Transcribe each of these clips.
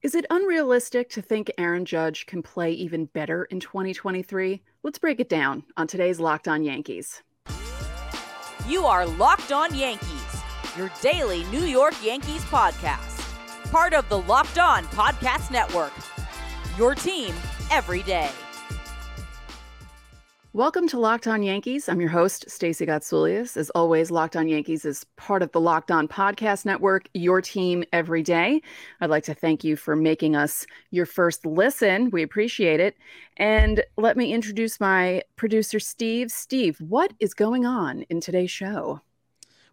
Is it unrealistic to think Aaron Judge can play even better in 2023? Let's break it down on today's Locked On Yankees. You are Locked On Yankees, your daily New York Yankees podcast. Part of the Locked On Podcast Network. Your team every day. Welcome to Locked On Yankees. I'm your host, Stacey Gotsulias. As always, Locked On Yankees is part of the Locked On Podcast Network, your team every day. I'd like to thank you for making us your first listen. We appreciate it. And let me introduce my producer, Steve. Steve, what is going on in today's show?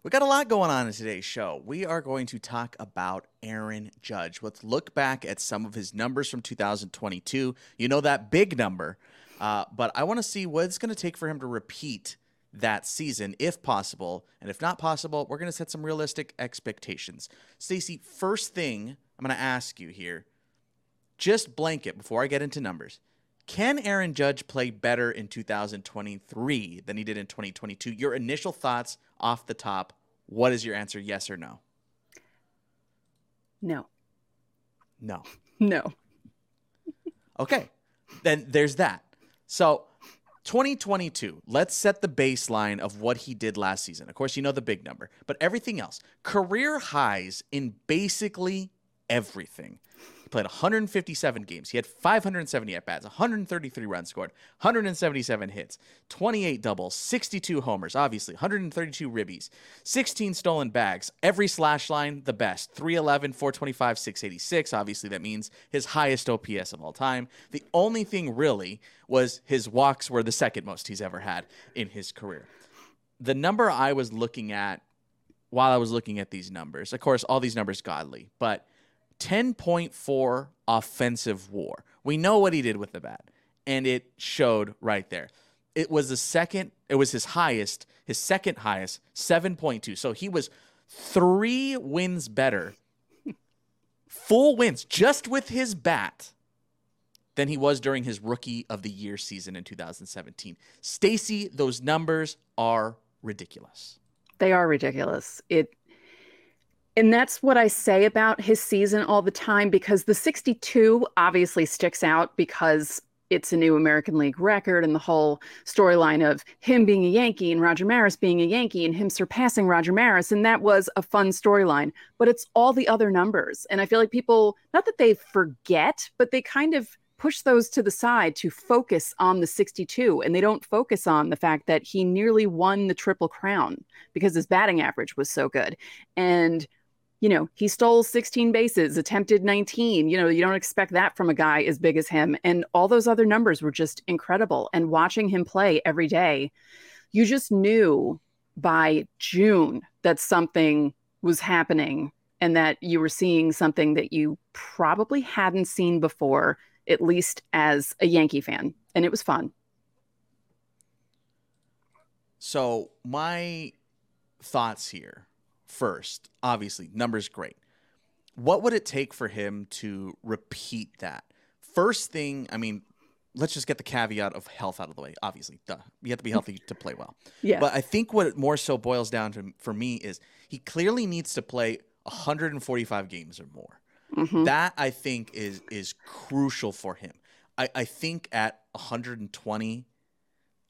We got a lot going on in today's show. We are going to talk about Aaron Judge. Let's look back at some of his numbers from 2022. You know that big number uh, but I want to see what it's going to take for him to repeat that season, if possible. And if not possible, we're going to set some realistic expectations. Stacey, first thing I'm going to ask you here, just blanket before I get into numbers. Can Aaron Judge play better in 2023 than he did in 2022? Your initial thoughts off the top. What is your answer, yes or no? No. No. No. okay. Then there's that. So 2022, let's set the baseline of what he did last season. Of course, you know the big number, but everything else, career highs in basically everything. Played 157 games. He had 570 at bats, 133 runs scored, 177 hits, 28 doubles, 62 homers, obviously, 132 ribbies, 16 stolen bags. Every slash line, the best 311, 425, 686. Obviously, that means his highest OPS of all time. The only thing really was his walks were the second most he's ever had in his career. The number I was looking at while I was looking at these numbers, of course, all these numbers godly, but 10.4 offensive war. We know what he did with the bat, and it showed right there. It was the second, it was his highest, his second highest, 7.2. So he was three wins better, full wins just with his bat than he was during his rookie of the year season in 2017. Stacey, those numbers are ridiculous. They are ridiculous. It and that's what I say about his season all the time because the 62 obviously sticks out because it's a new American League record and the whole storyline of him being a Yankee and Roger Maris being a Yankee and him surpassing Roger Maris. And that was a fun storyline. But it's all the other numbers. And I feel like people, not that they forget, but they kind of push those to the side to focus on the 62 and they don't focus on the fact that he nearly won the triple crown because his batting average was so good and you know, he stole 16 bases, attempted 19. You know, you don't expect that from a guy as big as him. And all those other numbers were just incredible. And watching him play every day, you just knew by June that something was happening and that you were seeing something that you probably hadn't seen before, at least as a Yankee fan. And it was fun. So, my thoughts here first. Obviously, numbers great. What would it take for him to repeat that? First thing, I mean, let's just get the caveat of health out of the way. Obviously, duh. You have to be healthy to play well. Yeah. But I think what it more so boils down to for me is he clearly needs to play 145 games or more. Mm-hmm. That I think is is crucial for him. I, I think at 120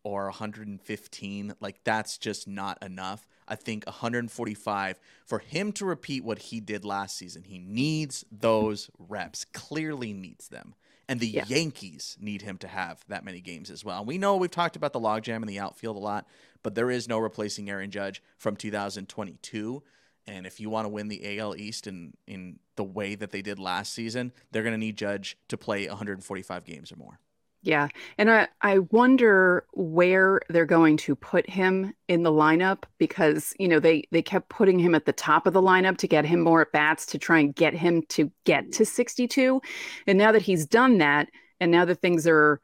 or 115, like that's just not enough. I think 145 for him to repeat what he did last season. He needs those reps, clearly needs them. And the yeah. Yankees need him to have that many games as well. And we know we've talked about the logjam in the outfield a lot, but there is no replacing Aaron Judge from 2022. And if you want to win the AL East in, in the way that they did last season, they're going to need Judge to play 145 games or more. Yeah. And I, I wonder where they're going to put him in the lineup because, you know, they, they kept putting him at the top of the lineup to get him more at bats to try and get him to get to 62. And now that he's done that, and now that things are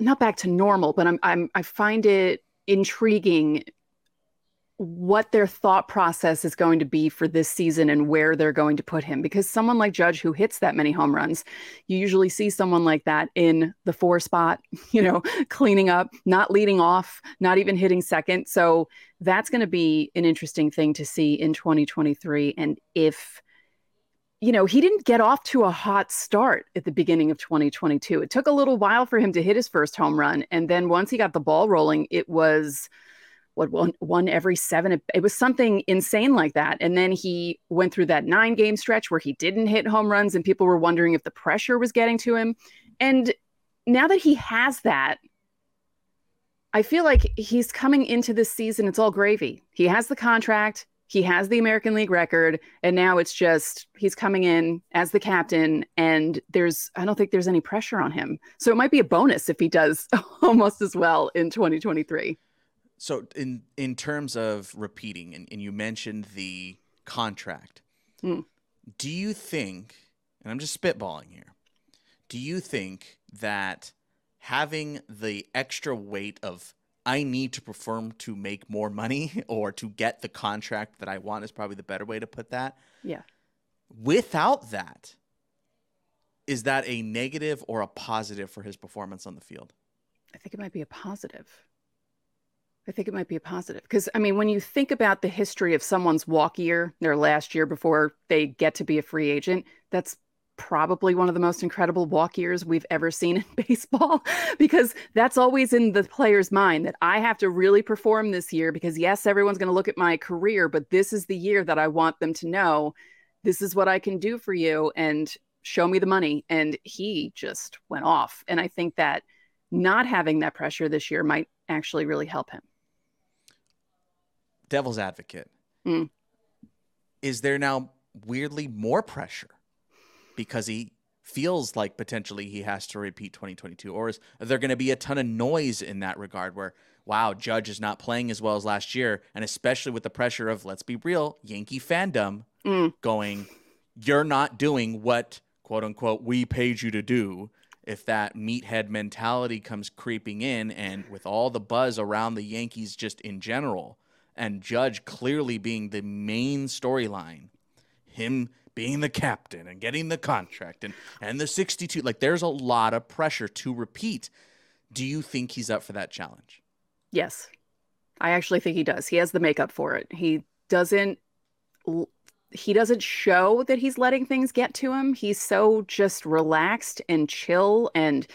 not back to normal, but I'm, I'm I find it intriguing what their thought process is going to be for this season and where they're going to put him. Because someone like Judge, who hits that many home runs, you usually see someone like that in the four spot, you know, cleaning up, not leading off, not even hitting second. So that's going to be an interesting thing to see in 2023. And if you know, he didn't get off to a hot start at the beginning of 2022. It took a little while for him to hit his first home run. And then once he got the ball rolling, it was what one, one every seven. It, was something insane like that. And then he went through that nine game stretch where he didn't hit home runs and people were wondering if the pressure was getting to him. And now that he has that, I feel like he's coming into this season, it's all gravy. He has the contract, he has the American League record, and now it's just he's coming in as the captain, and there's I don't think there's any pressure on him. So it might be a bonus if he does almost as well in 2023. So in in terms of repeating, and, and you mentioned the contract, mm. do you think, and I'm just spitballing here, do you think that having the extra weight of I need to perform to make more money or to get the contract that I want is probably the better way to put that. Yeah. Without that, is that a negative or a positive for his performance on the field? I think it might be a positive. I think it might be a positive because I mean, when you think about the history of someone's walk year, their last year before they get to be a free agent, that's probably one of the most incredible walk years we've ever seen in baseball because that's always in the player's mind that I have to really perform this year because yes, everyone's going to look at my career, but this is the year that I want them to know this is what I can do for you and show me the money. And he just went off. And I think that not having that pressure this year might actually really help him. Devil's advocate. Mm. Is there now weirdly more pressure because he feels like potentially he has to repeat 2022 or is there going to be a ton of noise in that regard where wow judge is not playing as well as last year and especially with the pressure of let's be real yankee fandom mm. going you're not doing what quote unquote we paid you to do if that meathead mentality comes creeping in and with all the buzz around the yankees just in general and judge clearly being the main storyline him being the captain and getting the contract and and the 62 like there's a lot of pressure to repeat. Do you think he's up for that challenge? Yes. I actually think he does. He has the makeup for it. He doesn't he doesn't show that he's letting things get to him. He's so just relaxed and chill and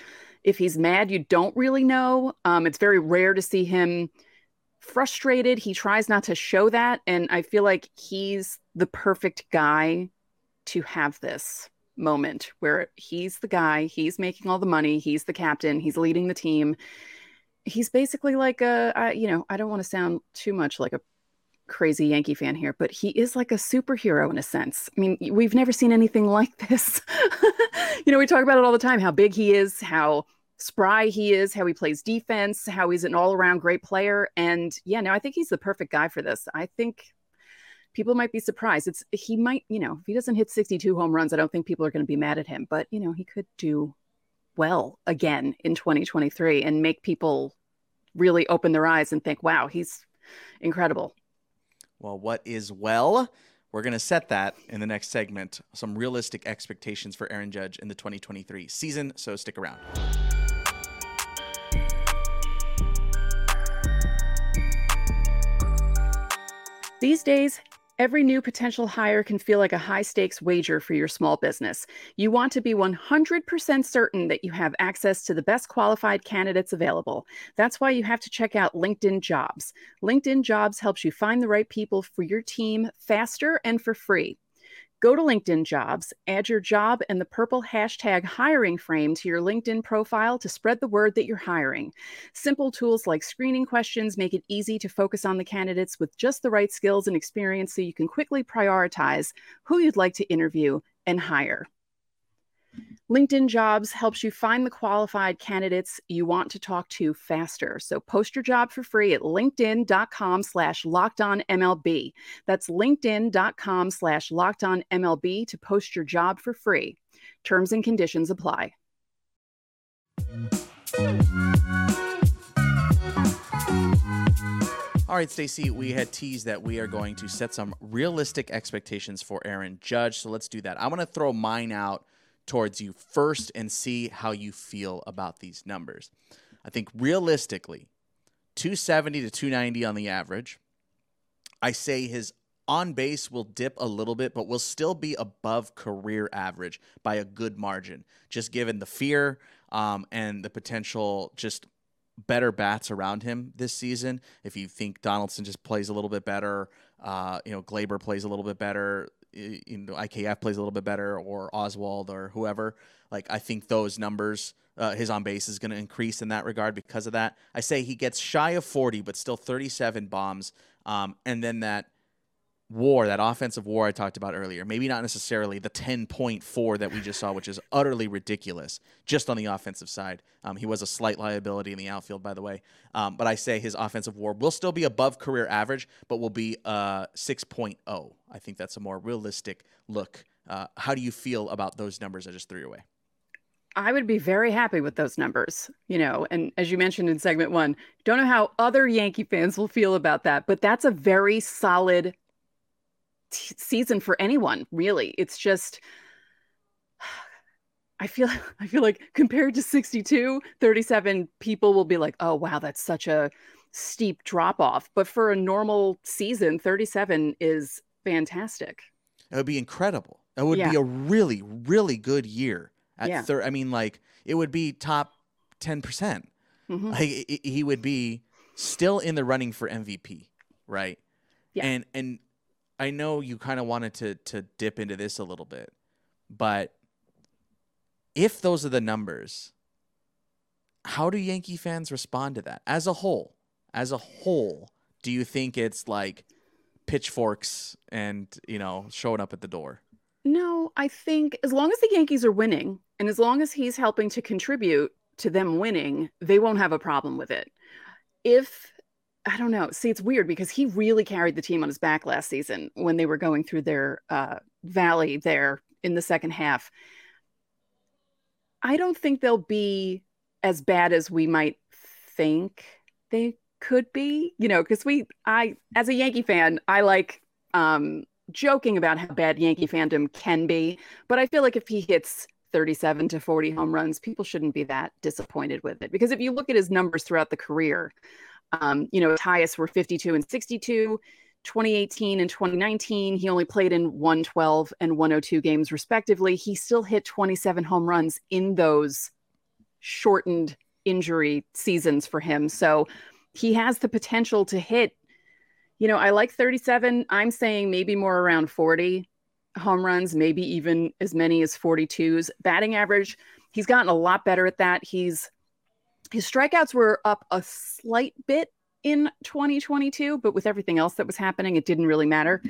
if he's mad you don't really know. Um, it's very rare to see him frustrated he tries not to show that and i feel like he's the perfect guy to have this moment where he's the guy, he's making all the money, he's the captain, he's leading the team. He's basically like a, I, you know, I don't want to sound too much like a crazy Yankee fan here, but he is like a superhero in a sense. I mean, we've never seen anything like this. you know, we talk about it all the time how big he is, how spry he is, how he plays defense, how he's an all around great player. And yeah, no, I think he's the perfect guy for this. I think people might be surprised. It's he might, you know, if he doesn't hit 62 home runs, I don't think people are going to be mad at him. But you know, he could do well again in 2023 and make people really open their eyes and think, "Wow, he's incredible." Well, what is well? We're going to set that in the next segment. Some realistic expectations for Aaron Judge in the 2023 season. So stick around. These days, Every new potential hire can feel like a high stakes wager for your small business. You want to be 100% certain that you have access to the best qualified candidates available. That's why you have to check out LinkedIn Jobs. LinkedIn Jobs helps you find the right people for your team faster and for free. Go to LinkedIn Jobs, add your job and the purple hashtag hiring frame to your LinkedIn profile to spread the word that you're hiring. Simple tools like screening questions make it easy to focus on the candidates with just the right skills and experience so you can quickly prioritize who you'd like to interview and hire. LinkedIn Jobs helps you find the qualified candidates you want to talk to faster. So post your job for free at linkedin.com slash MLB. That's linkedin.com slash MLB to post your job for free. Terms and conditions apply. All right, Stacey, we had teased that we are going to set some realistic expectations for Aaron Judge. So let's do that. I'm going to throw mine out towards you first and see how you feel about these numbers. I think realistically, 270 to 290 on the average. I say his on base will dip a little bit, but will still be above career average by a good margin, just given the fear um, and the potential just better bats around him this season. If you think Donaldson just plays a little bit better, uh, you know, Gleyber plays a little bit better, you know, IKF plays a little bit better, or Oswald or whoever, like I think those numbers, uh, his on base is going to increase in that regard because of that. I say he gets shy of 40, but still 37 bombs. Um, and then that war, that offensive war I talked about earlier, maybe not necessarily the 10.4 that we just saw, which is utterly ridiculous just on the offensive side. Um, he was a slight liability in the outfield, by the way. Um, but I say his offensive war will still be above career average, but will be uh, 6.0. I think that's a more realistic look. Uh, how do you feel about those numbers I just threw your way? I would be very happy with those numbers, you know. And as you mentioned in segment one, don't know how other Yankee fans will feel about that, but that's a very solid t- season for anyone, really. It's just I feel I feel like compared to 62, 37 people will be like, "Oh, wow, that's such a steep drop off." But for a normal season, 37 is fantastic. It would be incredible. It would yeah. be a really really good year at yeah. third. I mean like it would be top 10%. percent mm-hmm. Like he would be still in the running for MVP, right? Yeah. And and I know you kind of wanted to to dip into this a little bit, but if those are the numbers, how do Yankee fans respond to that as a whole? As a whole, do you think it's like pitchforks and, you know, showing up at the door? No, I think as long as the Yankees are winning and as long as he's helping to contribute to them winning, they won't have a problem with it. If I don't know. See, it's weird because he really carried the team on his back last season when they were going through their uh, valley there in the second half. I don't think they'll be as bad as we might think they could be. You know, because we, I, as a Yankee fan, I like um, joking about how bad Yankee fandom can be. But I feel like if he hits 37 to 40 home runs, people shouldn't be that disappointed with it. Because if you look at his numbers throughout the career, um, you know, his highest were 52 and 62. 2018 and 2019, he only played in 112 and 102 games, respectively. He still hit 27 home runs in those shortened injury seasons for him. So he has the potential to hit, you know, I like 37. I'm saying maybe more around 40 home runs, maybe even as many as 42s. Batting average, he's gotten a lot better at that. He's his strikeouts were up a slight bit in 2022, but with everything else that was happening, it didn't really matter.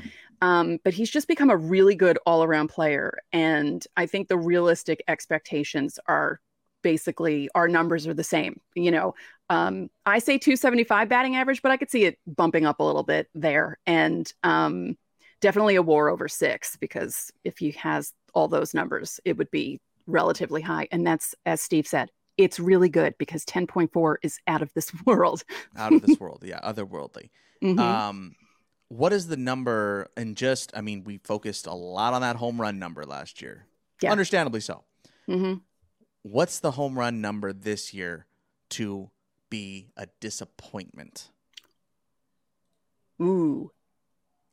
Um, but he's just become a really good all around player. And I think the realistic expectations are basically our numbers are the same. You know, um, I say 275 batting average, but I could see it bumping up a little bit there. And um, definitely a war over six, because if he has all those numbers, it would be relatively high. And that's, as Steve said, it's really good because 10.4 is out of this world. out of this world, yeah, otherworldly. Mm-hmm. Um, what is the number? And just, I mean, we focused a lot on that home run number last year, yeah. understandably so. Mm-hmm. What's the home run number this year to be a disappointment? Ooh,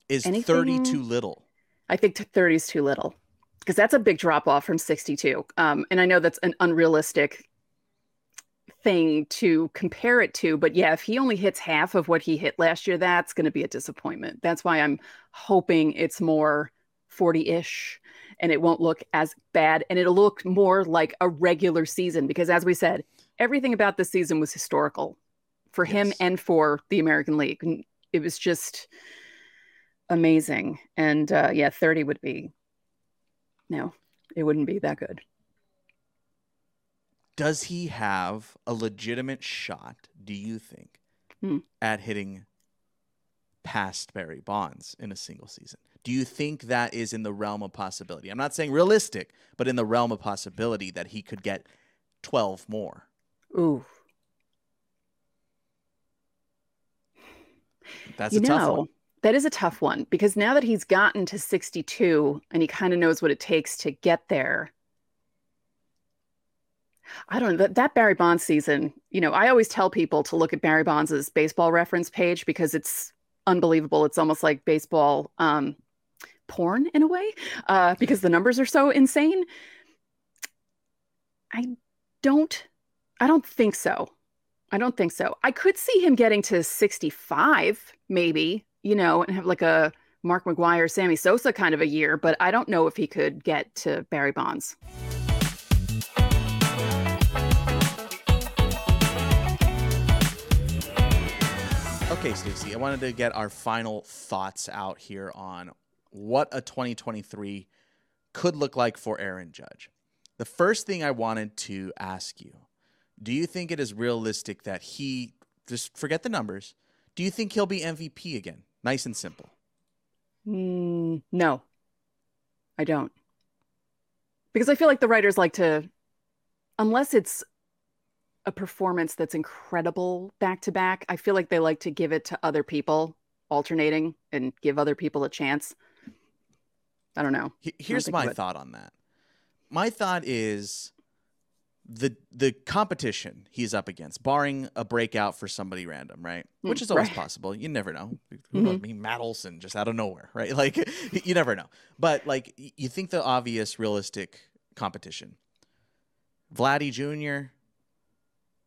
is Anything? 30 too little? I think 30 is too little because that's a big drop off from 62. Um, and I know that's an unrealistic thing to compare it to. But yeah, if he only hits half of what he hit last year, that's going to be a disappointment. That's why I'm hoping it's more 40 ish and it won't look as bad and it'll look more like a regular season because, as we said, everything about this season was historical for yes. him and for the American League. It was just amazing. And uh, yeah, 30 would be, no, it wouldn't be that good does he have a legitimate shot, do you think, hmm. at hitting past Barry Bonds in a single season? Do you think that is in the realm of possibility? I'm not saying realistic, but in the realm of possibility that he could get 12 more. Ooh. That's you a know, tough one. That is a tough one because now that he's gotten to 62 and he kind of knows what it takes to get there, I don't know that, that Barry Bonds season. You know, I always tell people to look at Barry Bonds's baseball reference page because it's unbelievable. It's almost like baseball um, porn in a way uh, because the numbers are so insane. I don't, I don't think so. I don't think so. I could see him getting to 65, maybe, you know, and have like a Mark McGwire, Sammy Sosa kind of a year, but I don't know if he could get to Barry Bonds. Okay, Stacey, I wanted to get our final thoughts out here on what a 2023 could look like for Aaron Judge. The first thing I wanted to ask you do you think it is realistic that he, just forget the numbers, do you think he'll be MVP again? Nice and simple. Mm, no, I don't. Because I feel like the writers like to, unless it's a performance that's incredible back to back, I feel like they like to give it to other people, alternating and give other people a chance. I don't know. Here's don't my thought on that. My thought is the the competition he's up against, barring a breakout for somebody random, right? Mm, Which is always right. possible. You never know. Mhm. I mean, Matt Olson just out of nowhere, right? Like you never know. But like you think the obvious, realistic competition: Vladdy Jr.,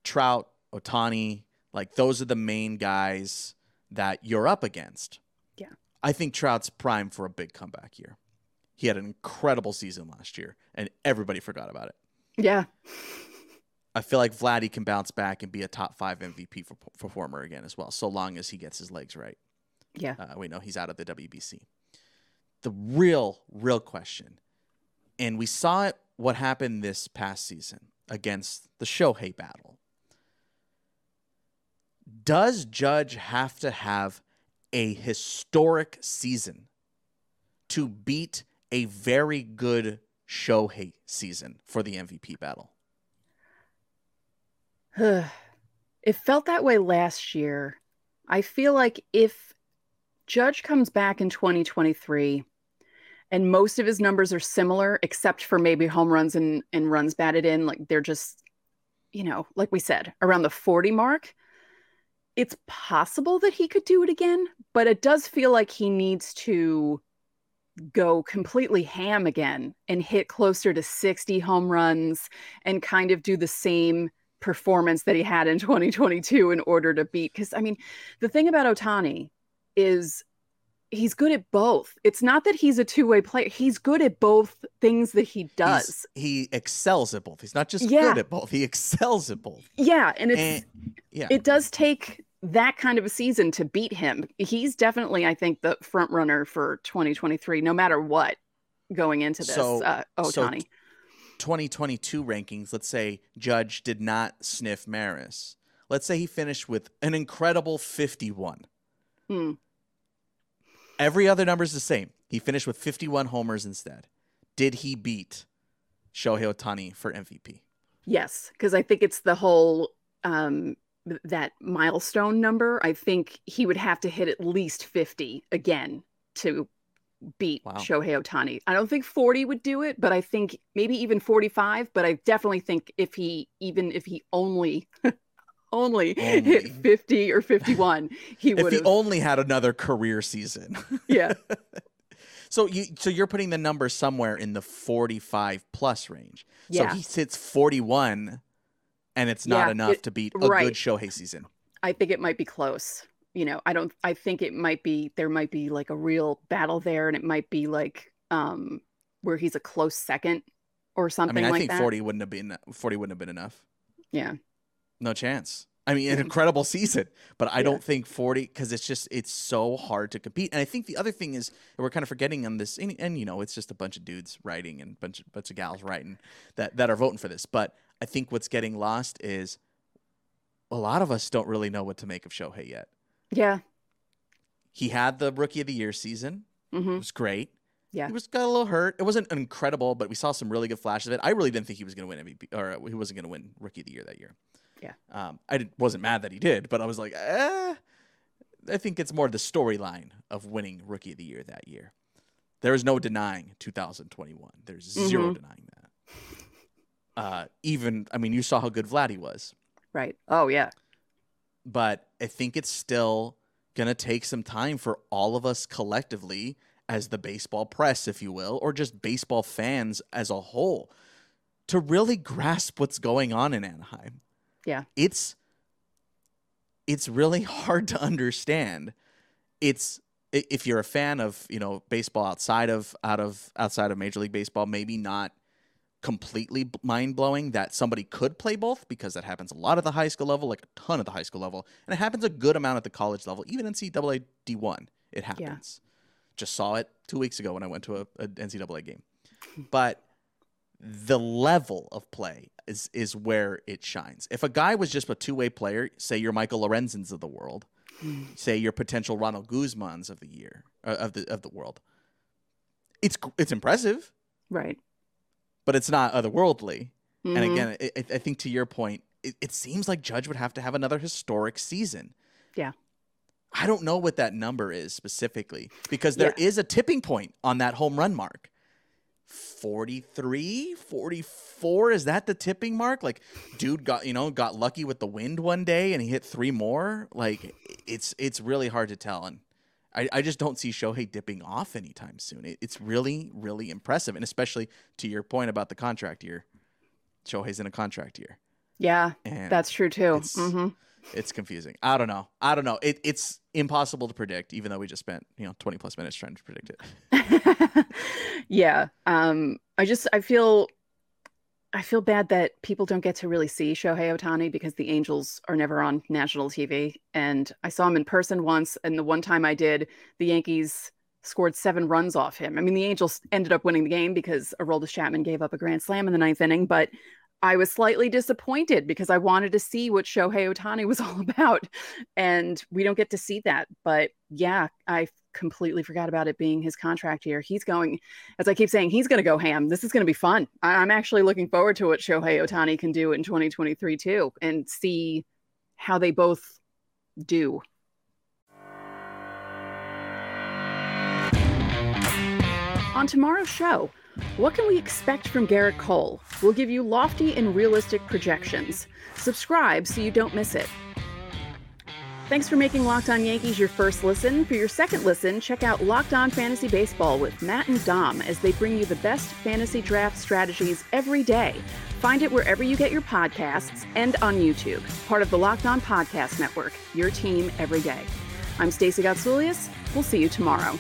Trout, Ohtani. Like those are the main guys that you're up against. Yeah. I think Trout's prime for a big comeback year. He had an incredible season last year, and everybody forgot about it. Yeah. I feel like Vladdy can bounce back and be a top five MVP for, performer again as well, so long as he gets his legs right. Yeah. Uh, we know he's out of the WBC. The real, real question, and we saw it what happened this past season against the Shohei battle. Does Judge have to have a historic season to beat a very good Shohei season for the MVP battle? it felt that way last year. I feel like if Judge comes back in 2023 and most of his numbers are similar, except for maybe home runs and, and runs batted in, like they're just, you know, like we said, around the 40 mark, it's possible that he could do it again, but it does feel like he needs to go completely ham again and hit closer to 60 home runs and kind of do the same performance that he had in 2022 in order to beat because I mean the thing about Ohtani is he's good at both. It's not that he's a two-way player. He's good at both things that he does. He's- he excels at both. He's not just Yeah. good at both. He excels at both. yeah, and it's And yeah, it does take that kind of a season to beat him. He's definitely I think the front runner for 2023 no matter what going into this So- uh, so Ohtani. 2022 rankings, let's say Judge did not sniff Maris. Let's say he finished with an incredible 51. Hmm. Every other number is the same. He finished with 51 homers instead. Did he beat Shohei Ohtani for MVP? Yes, because I think it's the whole um that milestone number. I think he would have to hit at least 50 again to beat Wow. Shohei Ohtani. I don't think 40 would do it, but I think maybe even 45, but I definitely think if he even if he only only, Only. hit 50 or 51, he If would he have only had another career season. yeah. So you so you're putting the number somewhere in the 45 plus range. Yeah. So he sits 41 and it's not Yeah, enough it- to beat a right. good Shohei season. I think it might be close. You know, I don't I think it might be there might be like a real battle there and it might be like um where he's a close second or I something mean, I like think that. 40 wouldn't have been 40 wouldn't have been enough. Yeah. No chance. I mean, an incredible season, but I Yeah. don't think 40 because it's just it's so hard to compete. And I think the other thing is we're kind of forgetting on this, and, and you know, it's just a bunch of dudes writing and bunch of bunch of gals writing that that are voting for this. But I think what's getting lost is a lot of us don't really know what to make of Shohei yet. Yeah. He had the Rookie of the Year season. It hmm was great. Yeah. He was got a little hurt. It wasn't incredible, but we saw some really good flashes of it. I really didn't think he was going to win MVP or he wasn't going to win Rookie of the Year that year. Yeah. Um, I didn't, wasn't mad that he did, but I was like, eh. I think it's more the storyline of winning Rookie of the Year that year. There is no denying 2021. There's 0 Mhm. denying that. Uh, even, I mean, you saw how good Vladdy was, Right. Oh yeah. but I think it's still going to take some time for all of us collectively as the baseball press, if you will, or just baseball fans as a whole to really grasp what's going on in Anaheim. Yeah. It's it's really hard to understand. It's if you're a fan of, you know, baseball outside of out of outside of Major League Baseball, maybe not completely mind blowing that somebody could play both because that happens a lot at the high school level, like a ton at the high school level, and it happens a good amount at the college level, even NCAA D1. It happens. Yeah. Just saw it two weeks ago when I went to a, a NCAA game. But the level of play is is where it shines. If a guy was just a two way player, say you're Michael Lorenzens of the world, say you're potential Ronald Guzman's of the year uh, of the of the world, it's it's impressive, right? But it's not otherworldly. Mm-hmm. And again, it, I think to your point, it, it seems like Judge would have to have another historic season. Yeah. I don't know what that number is specifically because there yeah. is a tipping point on that home run mark. 43 44 is that the tipping mark? Like dude got you know got lucky with the wind one day and he hit three more? Like it's it's really hard to tell. And i, I just don't see shohei dipping off anytime soon. It, it's really really impressive. And especially to your point about the contract year shohei's in a contract year. Yeah and that's true too. it's, mm-hmm. It's confusing i don't know i don't know it, it's impossible to predict, even though we just spent you know twenty plus minutes trying to predict it. yeah, um, I just I feel I feel bad that people don't get to really see Shohei Ohtani because the Angels are never on national TV, and I saw him in person once, and the one time I did, the Yankees scored seven runs off him. I mean, the Angels ended up winning the game because Aroldis Chapman gave up a grand slam in the ninth inning, but I was slightly disappointed because I wanted to see what Shohei Ohtani was all about. And we don't get to see that. But yeah, I completely forgot about it being his contract year. He's going, as I keep saying, he's going to go ham. This is going to be fun. I'm actually looking forward to what Shohei Ohtani can do in 2023 too and see how they both do. On tomorrow's show, what can we expect from Gerrit Cole? We'll give you lofty and realistic projections. Subscribe so you don't miss it. Thanks for making Locked On Yankees your first listen. For your second listen, check out Locked On Fantasy Baseball with Matt and Dom as they bring you the best fantasy draft strategies every day. Find it wherever you get your podcasts and on YouTube. Part of the Locked On Podcast Network, your team every day. I'm Stacey Gotsulias. We'll see you tomorrow.